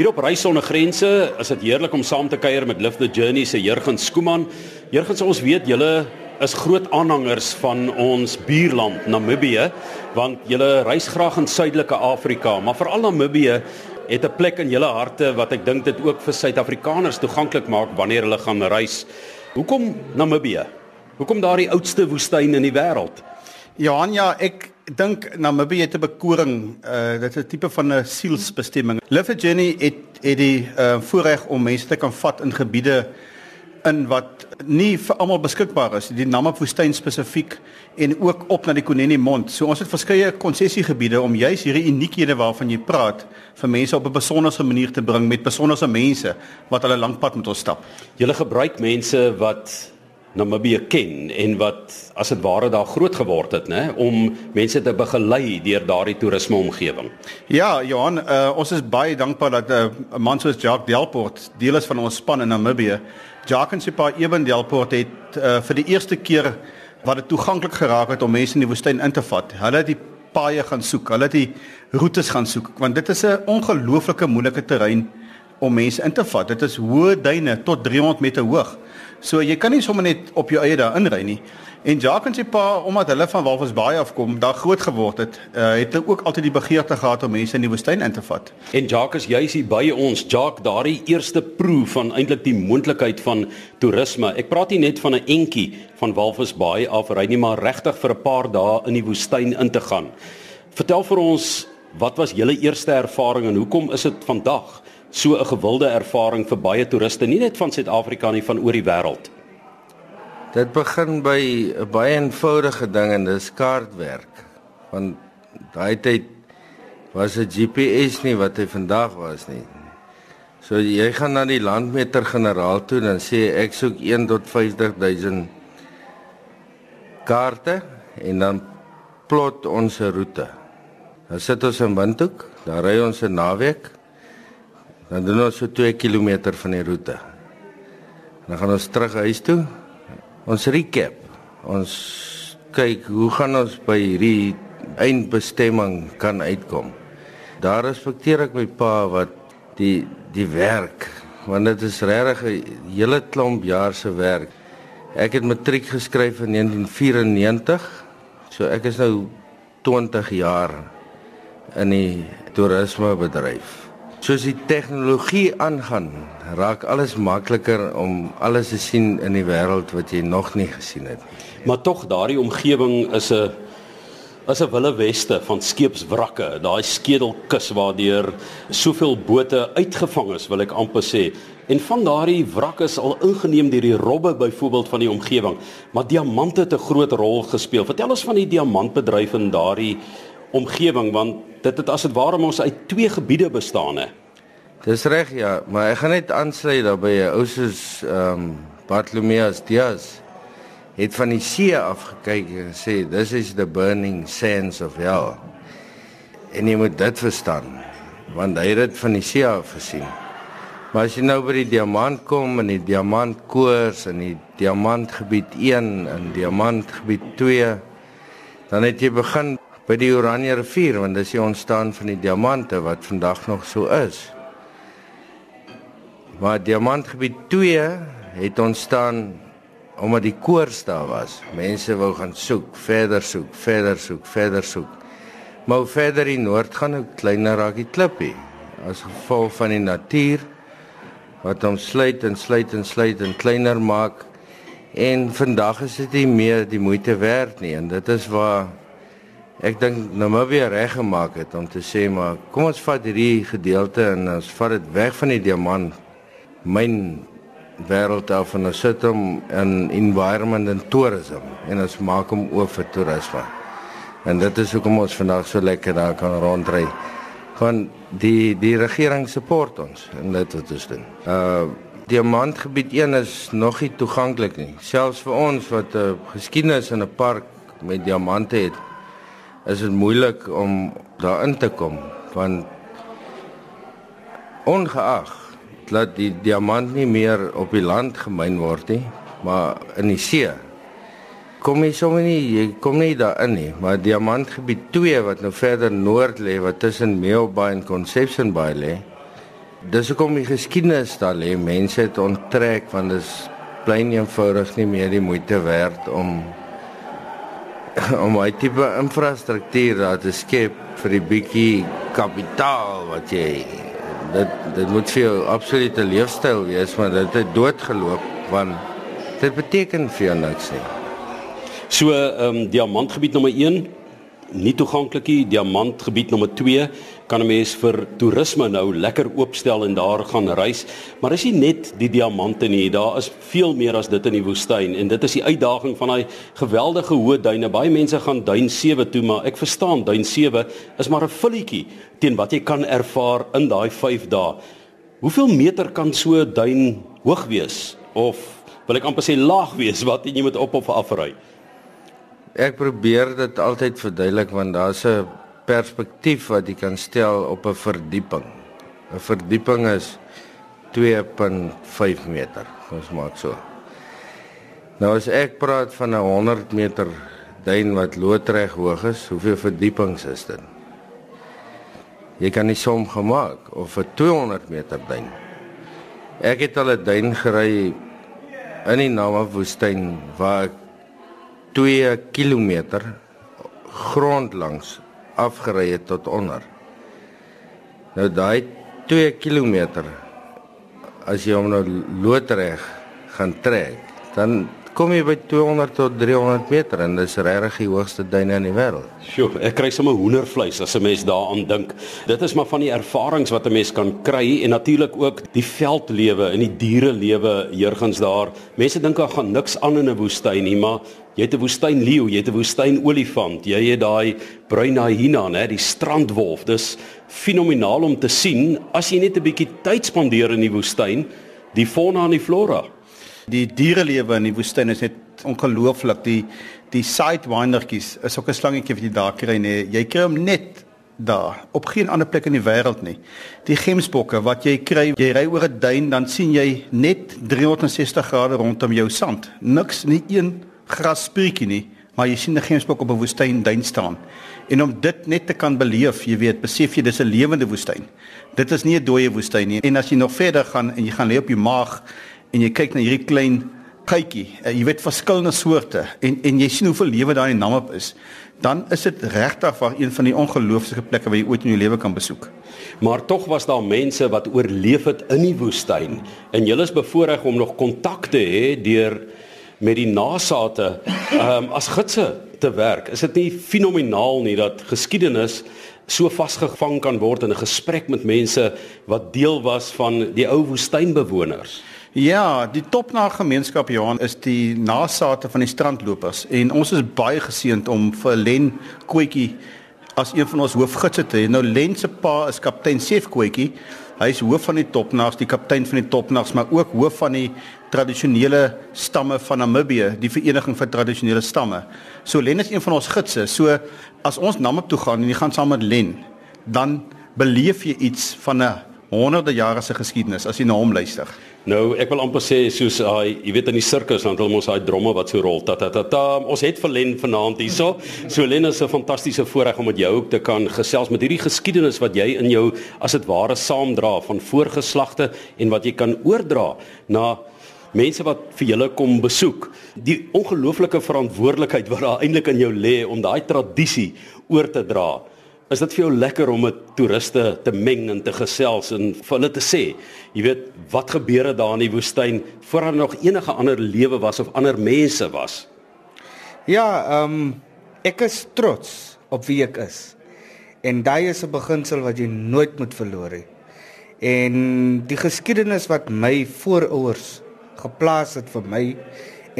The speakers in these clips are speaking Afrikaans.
Hier op Reis sonder grense is dit heerlik om saam te kuier met Live the Journey se Jurgen Skooman. Jurgen, ons weet julle is groot aanhangers van ons buurland Namibië, want julle reis graag in Suidelike Afrika, maar veral Namibië het 'n plek in julle harte wat ek dink dit ook vir Suid-Afrikaners toeganklik maak wanneer hulle gaan reis. Hoekom Namibië? Hoekom daardie oudste woestyn in die wêreld? Johan, ja, ek dink Namibië het 'n bekoring. Uh dit is 'n tipe van 'n sielsbestemming. Live Journey het het die uh voorreg om mense te kan vat in gebiede in wat nie vir almal beskikbaar is. Die Namib woestyn spesifiek en ook op na die Koneni mond. So ons het verskeie konsessiegebiede om juis hierdie uniekhede waarvan jy praat vir mense op 'n besondere manier te bring met besondere mense wat hulle lank pad met ons stap. Jy gebruik mense wat Namibië ken en wat as dit ware daar groot geword het, né, om mense te begelei deur daardie toerisme omgewing. Ja, Johan, uh, ons is baie dankbaar dat eh, 'n uh, man soos Jacques Delport deel is van ons span in Namibië. Jacques en sy pa Eben Delport het uh, vir die eerste keer wat dit toeganklik geraak het om mense in die woestyn in te vat. Hulle het die paaie gaan soek, hulle het die roetes gaan soek want dit is 'n ongelooflike moeilike terrein om mense in te vat. Dit is hoë duine tot 300 meter hoog. So jy kan nie sommer net op jou eie daar inry nie. En Jacques en sy pa, omdat hulle van Walvis Baai afkom, daar groot geword het, uh, het hulle ook altyd die begeerte gehad om mense in die woestyn in te vat. En Jacques is juis hier by ons. Jacques, daardie eerste proe van eintlik die moontlikheid van toerisme. Ek praat nie net van 'n entjie van Walvis Baai af ry nie, maar regtig vir 'n paar dae in die woestyn in te gaan. Vertel vir ons, wat was julle eerste ervaring en hoekom is dit vandag so 'n gewilde ervaring vir baie toeriste, nie net van Suid-Afrika nie, van oor die wêreld. Dit begin by 'n baie eenvoudige ding en dis kaartwerk. Want daai tyd was 'n GPS nie wat hy vandag was nie. So jy gaan na die landmeter generaal toe en sê ek soek 1 tot 50000 kaarte en dan plot ons roete. Dan sit ons in Windhoek, dan ry ons 'n naweek Dan doen ons so 2 km van die roete. Dan gaan ons terug huis toe. Ons recap. Ons kyk hoe gaan ons by hierdie eindbestemming kan uitkom. Daar respekteer ek my pa wat die die werk want dit is regtig 'n hele klomp jaar se werk. Ek het matriek geskryf in 1994. So ek is nou 20 jaar in die toerismebedryf. Soos die tegnologie aangaan, raak alles makliker om alles te sien in die wêreld wat jy nog nie gesien het nie. Maar tog daardie omgewing is 'n is 'n wille weste van skeepswrakke, daai skedelkus waardeur soveel bote uitgevang is, wil ek amper sê. En van daardie wrakke is al ingeneem deur die robbe byvoorbeeld van die omgewing, maar diamante het 'n groot rol gespeel. Vertel ons van die diamantbedryf in daardie omgewing want dit het as dit ware ons uit twee gebiede bestaan hè. Dis reg ja, maar ek gaan net aansluit daarbey ou soos ehm um, Bartolomeus Diaz het van die see af gekyk en sê this is the burning sands of hell. En jy moet dit verstaan want hy het dit van die see af gesien. Maar as jy nou by die diamant kom en die diamantkoers en die diamantgebied 1 en diamantgebied 2 dan het jy begin by die Oranje rivier want dis die ontstaan van die diamante wat vandag nog so is. Maar diamantgebied 2 het ontstaan omdat die koors daar was. Mense wou gaan soek, verder soek, verder soek, verder soek. Maar verder in noord gaan, hoe kleiner raak die klippie. As gevolg van die natuur wat hom sluit en sluit en sluit en kleiner maak. En vandag is dit nie meer die moeite werd nie en dit is waar Ek dink Namibia reg gemaak het om te sê maar kom ons vat hierdie gedeelte en ons vat dit weg van die diamant myn wêreld af en ons sit hom in environment en tourism en ons maak hom oop vir toerisme. En dit is hoekom ons vandag so lekker daar kan rondry. Want die die regering support ons en dit wat ons doen. Uh diamantgebied 1 is nog nie toeganklik nie. Selfs vir ons wat 'n uh, geskiedenis in 'n park met diamante het is dit moeilik om daarin te kom want ongeag dat die diamant nie meer op die land gemyn word nie maar in die see kom jy sommer nie jy kom nie daarin nie maar diamantgebied 2 wat nou verder noord lê wat tussen Meobay en Conception Bay lê dis hoekom die geskiedenis daar lê. Mense het onttrek want dis plain eenvoudig nie meer die moeite werd om om 'n tipe infrastruktuur daar te skep vir die bietjie kapitaal wat jy dit dit moet vir jou absolute leefstyl wees, maar dit het doodgeloop want dit beteken vir jou niks nie. So ehm um, diamantgebied nommer 1 nie toeganklik nie. Diamantgebied nommer 2 kan 'n mens vir toerisme nou lekker oopstel en daar gaan reis, maar is nie net die diamante nie. Daar is veel meer as dit in die woestyn en dit is die uitdaging van daai geweldige hoë duine. Baie mense gaan duin 7 toe, maar ek verstaan duin 7 is maar 'n filletjie teen wat jy kan ervaar in daai 5 dae. Hoeveel meter kan so 'n duin hoog wees of wil ek amper sê laag wees wat jy moet op of afry? Ek probeer dit altyd verduidelik want daar's 'n perspektief wat jy kan stel op 'n verdieping. 'n Verdieping is 2.5 meter, ons maak so. Nou as ek praat van 'n 100 meter duin wat loodreg hoog is, hoeveel verdiepings is dit? Jy kan nie som gemaak of 'n 200 meter duin. Ek het al 'n duin gery in die Namib-woestyn waar ek 2 km grond langs afgery het tot onder. Nou daai 2 km as jy hom nou loodreg gaan trek, dan kom jy by 200 tot 300 meter en dis regtig die hoogste duine in die wêreld. Sjoe, ek kry sommer hoendervleis as 'n mens daaraan dink. Dit is maar van die ervarings wat 'n mens kan kry en natuurlik ook die veldlewe en die dierelewe jurgens daar. Mense dink daar gaan niks aan in 'n woestyn nie, maar jy het 'n woestyn leeu, jy het 'n woestyn olifant, jy het daai bruin hyena, né, die strandwolf. Dis fenomenaal om te sien as jy net 'n bietjie tyd spandeer in die woestyn, die fauna en die flora. Die dierelewe in die woestyn is net ongelooflik. Die die sidewindertjies is ook 'n slangetjie wat jy daar kry nee. Jy kry hom net daar op geen ander plek in die wêreld nie. Die gemsbokke wat jy kry, jy ry oor 'n duin dan sien jy net 360 grade rondom jou sand. Niks nie een grasspruitjie nie, maar jy sien 'n gemsbok op 'n woestyn duin staan. En om dit net te kan beleef, jy weet, besef jy dis 'n lewende woestyn. Dit is nie 'n dooie woestyn nie. En as jy nog verder gaan en jy gaan lê op jou maag en jy kyk na hierdie klein kykie, uh, jy weet verskillende soorte en en jy sien hoeveel lewe daar in Namib is, dan is dit regtig waar een van die ongelooflike plekke wat jy ooit in jou lewe kan besoek. Maar tog was daar mense wat oorleef het in die woestyn en jy is bevoorreg om nog kontak te hê deur met die nasate um, as gidse te werk. Is dit nie fenomenaal nie dat geskiedenis so vasgevang kan word in 'n gesprek met mense wat deel was van die ou woestynbewoners? Ja, die topnaag gemeenskap Johan is die nasate van die strandlopers en ons is baie geseënd om vir Len Koetjie as een van ons hoofgidse te hê. Nou Len se pa is kaptein Sef Koetjie. Hy is hoof van die topnaags, die kaptein van die topnaags, maar ook hoof van die tradisionele stamme van Namibië, die vereniging vir tradisionele stamme. So Len is een van ons gidse. So as ons Namib toe gaan en jy gaan saam met Len, dan beleef jy iets van 'n honderde jare se geskiedenis as jy na hom luister. Nou, ek wil amper sê soos hy, jy weet in die sirkus dan het ons daai dromme wat so rol. Ta ta ta. ta. Ons het vir Len vanaand hierso. So Len is 'n fantastiese voorreg om met jou ook te kan gesels met hierdie geskiedenis wat jy in jou as dit ware saamdra van voorgeslagte en wat jy kan oordra na mense wat vir julle kom besoek. Die ongelooflike verantwoordelikheid wat daar eintlik in jou lê om daai tradisie oor te dra. Is dit vir jou lekker om met toeriste te meng en te gesels en vir hulle te sê, jy weet, wat gebeur het daar in die woestyn voordat nog enige ander lewe was of ander mense was? Ja, ehm um, ek is trots op wie ek is. En daai is 'n beginsel wat jy nooit moet verloor nie. En die geskiedenis wat my voorouers geplaas het vir my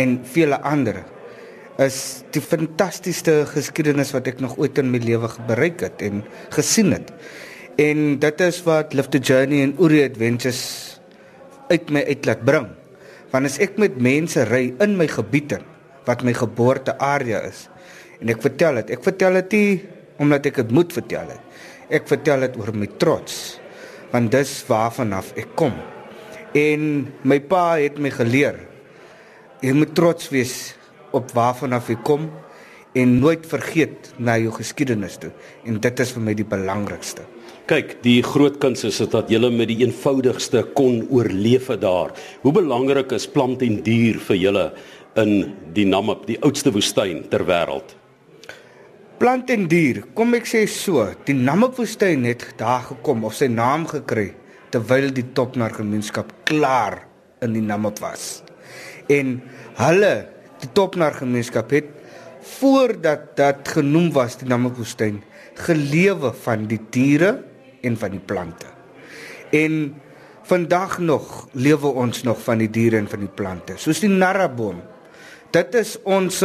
en vele ander is die fantastiese geskiedenis wat ek nog ooit in my lewe bereik het en gesien het. En dit is wat Live the Journey en Uri Adventures uit my uit laat bring. Want as ek met mense ry in my gebiede wat my geboortearea is en ek vertel dit, ek vertel dit nie omdat ek dit moet vertel het. Ek vertel dit oor my trots want dis waarvan af ek kom. En my pa het my geleer jy moet trots wees op waarvan af jy kom en nooit vergeet na jou geskiedenis toe en dit is vir my die belangrikste. Kyk, die groot kuns is dat jy met die eenvoudigste kon oorleef daar. Hoe belangrik is plant en dier vir julle in die Namib, die oudste woestyn ter wêreld? Plant en dier, kom ek sê so, die Namib woestyn het daar gekom of sy naam gekry terwyl die Topnar gemeenskap klaar in die Namib was. En hulle, die Topnar gemeenskap het voordat dat genoem was die Namib woestyn gelewe van die diere en van die plante. En vandag nog lewe ons nog van die diere en van die plante. Soos die narraboom. Dit is ons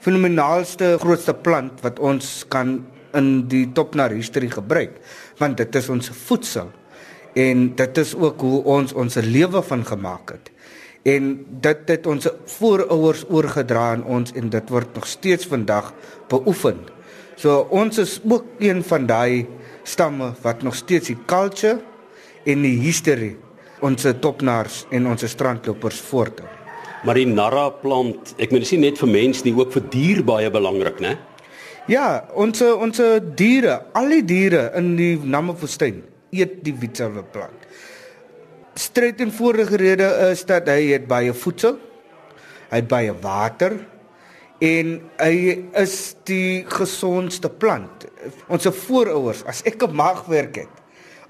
fenomenaalste grootste plant wat ons kan in die topnar history gebruik want dit is ons voedsel en dit is ook hoe ons ons lewe van gemaak het en dit het ons voorouers oorgedra aan ons en dit word nog steeds vandag beoefen. So ons is ook een van daai stamme wat nog steeds die culture en die history ons topnaars en ons strandlopers voorthou. Maar die narra plant, ek meen dis nie net vir mense nie, ook vir dier baie belangrik, né? Ja, ons ons diere, al die diere in die Namibwoestyn eet die witselwe plant. Stryd en vorige rede is dat hy het baie voedsel, hy het baie water en hy is die gesondste plant. Ons voorouers, as ek op maagwerk het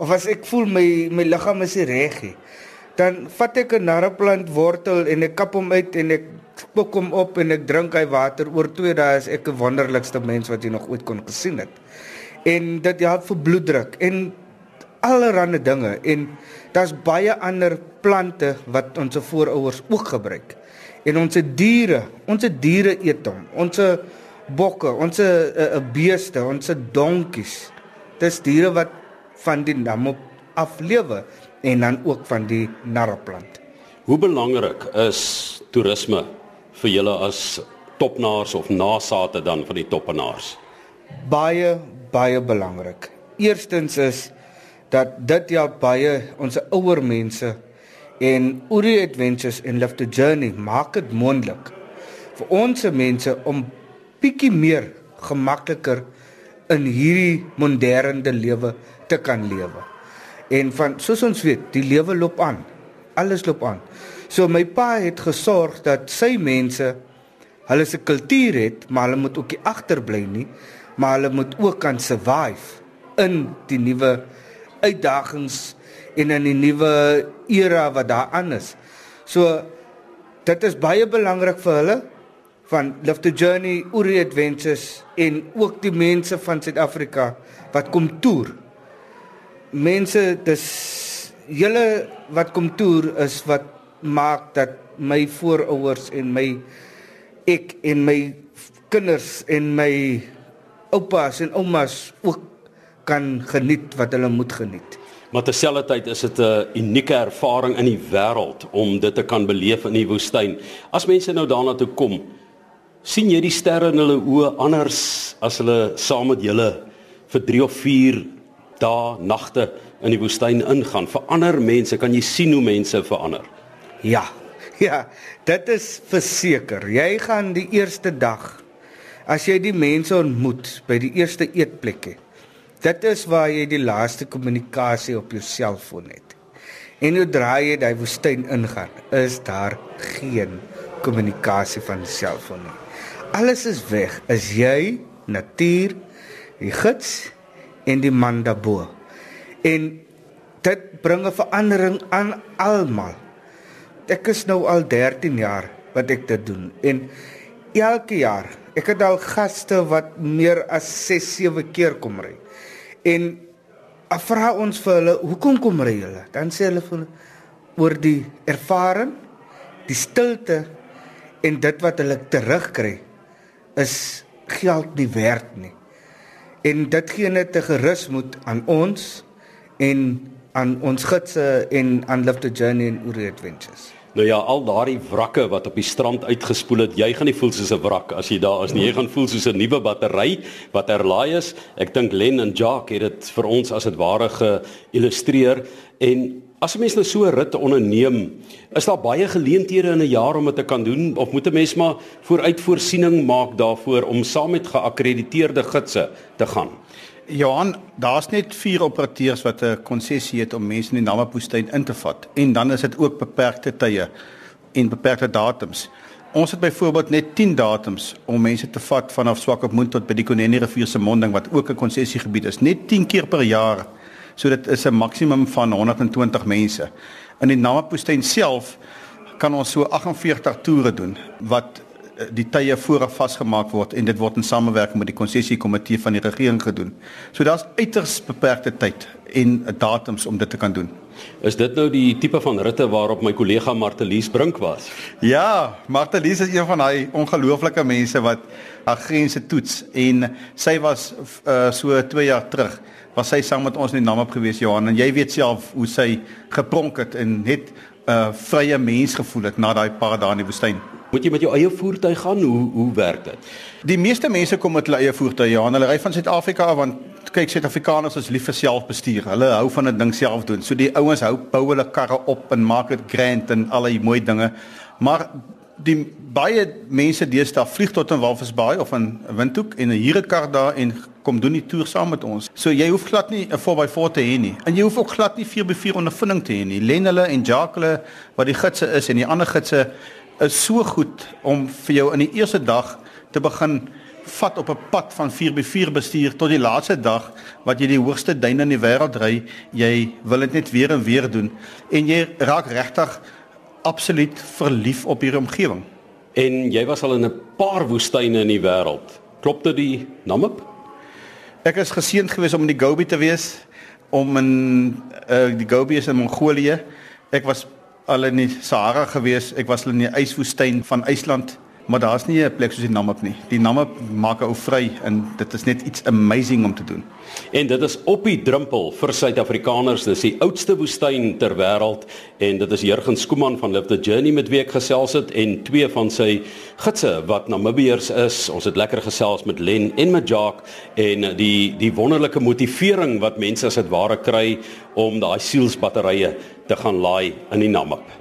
of as ek voel my my liggaam is reg nie, dan vat ek 'n narreplant wortel en ek kap hom uit en ek spook hom op en ek drink hy water oor 2 dae is ek 'n wonderlikste mens wat jy nog ooit kon gesien het. En dit help vir bloeddruk en allerlei dinge en daar's baie ander plante wat ons voorouers ook gebruik en ons diere, ons diere eet hom. Ons bokke, ons uh, beeste, ons donkies. Dis diere wat van die dam op aflewe en dan ook van die narreplant. Hoe belangrik is toerisme vir julle as topnaars of nasate dan van die toppenaars? Baie baie belangrik. Eerstens is dat dit help baie ons ouer mense En Uri Adventures en Live the Journey maak dit moontlik vir ons mense om bietjie meer gemakliker in hierdie moderne lewe te kan lewe. En van soos ons weet, die lewe loop aan. Alles loop aan. So my pa het gesorg dat sy mense hulle se kultuur het, maar hulle moet ook nie agterbly nie, maar hulle moet ook kan survive in die nuwe uitdagings en in die nuwe era wat daaraan is. So dit is baie belangrik vir hulle van Live the Journey, Uri Adventures en ook die mense van Suid-Afrika wat kom toer. Mense dis julle wat kom toer is wat maak dat my voorouers en my ek en my kinders en my oupas en oumas ook kan geniet wat hulle moet geniet. Maar terselfdertyd is dit 'n unieke ervaring in die wêreld om dit te kan beleef in die woestyn. As mense nou daarna toe kom, sien jy die sterre in hulle oë anders as hulle saam met julle vir 3 of 4 dae, nagte in die woestyn ingaan. Vir ander mense kan jy sien hoe mense verander. Ja. Ja, dit is verseker. Jy gaan die eerste dag as jy die mense ontmoet by die eerste eetplekke Dit is waar jy die laaste kommunikasie op jou selfoon het. En hoe draai jy daai woestyn ingaan, is daar geen kommunikasie van die selfoon nie. Alles is weg. Is jy natuur, die gids en die man daarbo. En dit bring 'n verandering aan almal. Ek is nou al 13 jaar wat ek dit doen en elke jaar, ek het al gaste wat meer as 6, 7 keer kom ry. En vra ons vir hulle, hoekom kom ry julle? Dan sê hulle vir oor die ervaring, die stilte en dit wat hulle terugkry is geld nie werd nie. En dit gee net 'n gerusmoed aan ons en aan ons gidse en aan Live the Journey en Uri Adventures. Nou ja, al daardie wrakke wat op die strand uitgespoel het, jy gaan nie voel soos 'n wrak as jy daar is nie. Jy gaan voel soos 'n nuwe battery wat herlaai is. Ek dink Len en Jacques het dit vir ons as dit ware geillustreer en as 'n mens nou so 'n rit onderneem, is daar baie geleenthede in 'n jaar om dit te kan doen of moet 'n mens maar vooruitvoorsiening maak daarvoor om saam met geakkrediteerde gidse te gaan? Johan, daar's net 4 operateurs wat 'n konsessie het om mense in die Namibwoestyn in te vat en dan is dit ook beperkte tye en beperkte datums. Ons het byvoorbeeld net 10 datums om mense te vat vanaf Swakopmund tot by die Koneni rivier se monding wat ook 'n konsessiegebied is, net 10 keer per jaar. So dit is 'n maksimum van 120 mense. In die Namibwoestyn self kan ons so 48 toere doen wat die tye vooraf vasgemaak word en dit word in samewerking met die konsessiekomitee van die regering gedoen. So daar's uiters beperkte tyd en datums om dit te kan doen. Is dit nou die tipe van ritte waarop my kollega Martelies Brink was? Ja, Martelies is een van daai ongelooflike mense wat haar grense toets en sy was uh, so 2 jaar terug was sy saam met ons in die Namib gewees Johan en jy weet self hoe sy gepronk het en het 'n uh, vrye mens gevoel het na daai paar dae in die woestyn. Moet jy met jou eie voertuig gaan? Hoe hoe werk dit? Die meeste mense kom met hulle eie voertuie. Ja, hulle ry van Suid-Afrika af want kyk Suid-Afrikaners is lief vir selfbestuur. Hulle hou van 'n ding self doen. So die ouens hou bou hulle karre op en maak dit grand en al die mooi dinge. Maar die baie mense deesdae vlieg tot in Walvisbaai of in Windhoek en huur 'n kar daar en kom doen die toer saam met ons. So jy hoef glad nie 'n 4x4 te hê nie. En jy hoef ook glad nie 4x4 ondervinding te hê nie. Len hulle en Jacques wat die gidse is en die ander gidse is so goed om vir jou in die eerste dag te begin vat op 'n pad van 4x4 bestuur tot die laaste dag wat jy die hoogste duin in die wêreld ry, jy wil dit net weer en weer doen en jy raak regtig absoluut verlief op hierdie omgewing. En jy was al in 'n paar woestyne in die wêreld. Klop dit die Namib? Ek is geseënd geweest om in die Gobi te wees, om in uh, die Gobi is in Mongolië. Ek was al in die Sahara gewees. Ek was in die yswoestyn van IJsland, maar daar's nie 'n plek soos die Namib nie. Die Namib maak ou vry en dit is net iets amazing om te doen. En dit is op die drempel vir Suid-Afrikaners. Dis die oudste woestyn ter wêreld en dit is Jurgen Skooman van Live the Journey met wie ek gesels het en twee van sy gidse wat Namibiërs is. Ons het lekker gesels met Len en met Jacques en die die wonderlike motivering wat mense as dit ware kry om daai sielsbatterye te gaan laai in die Namib.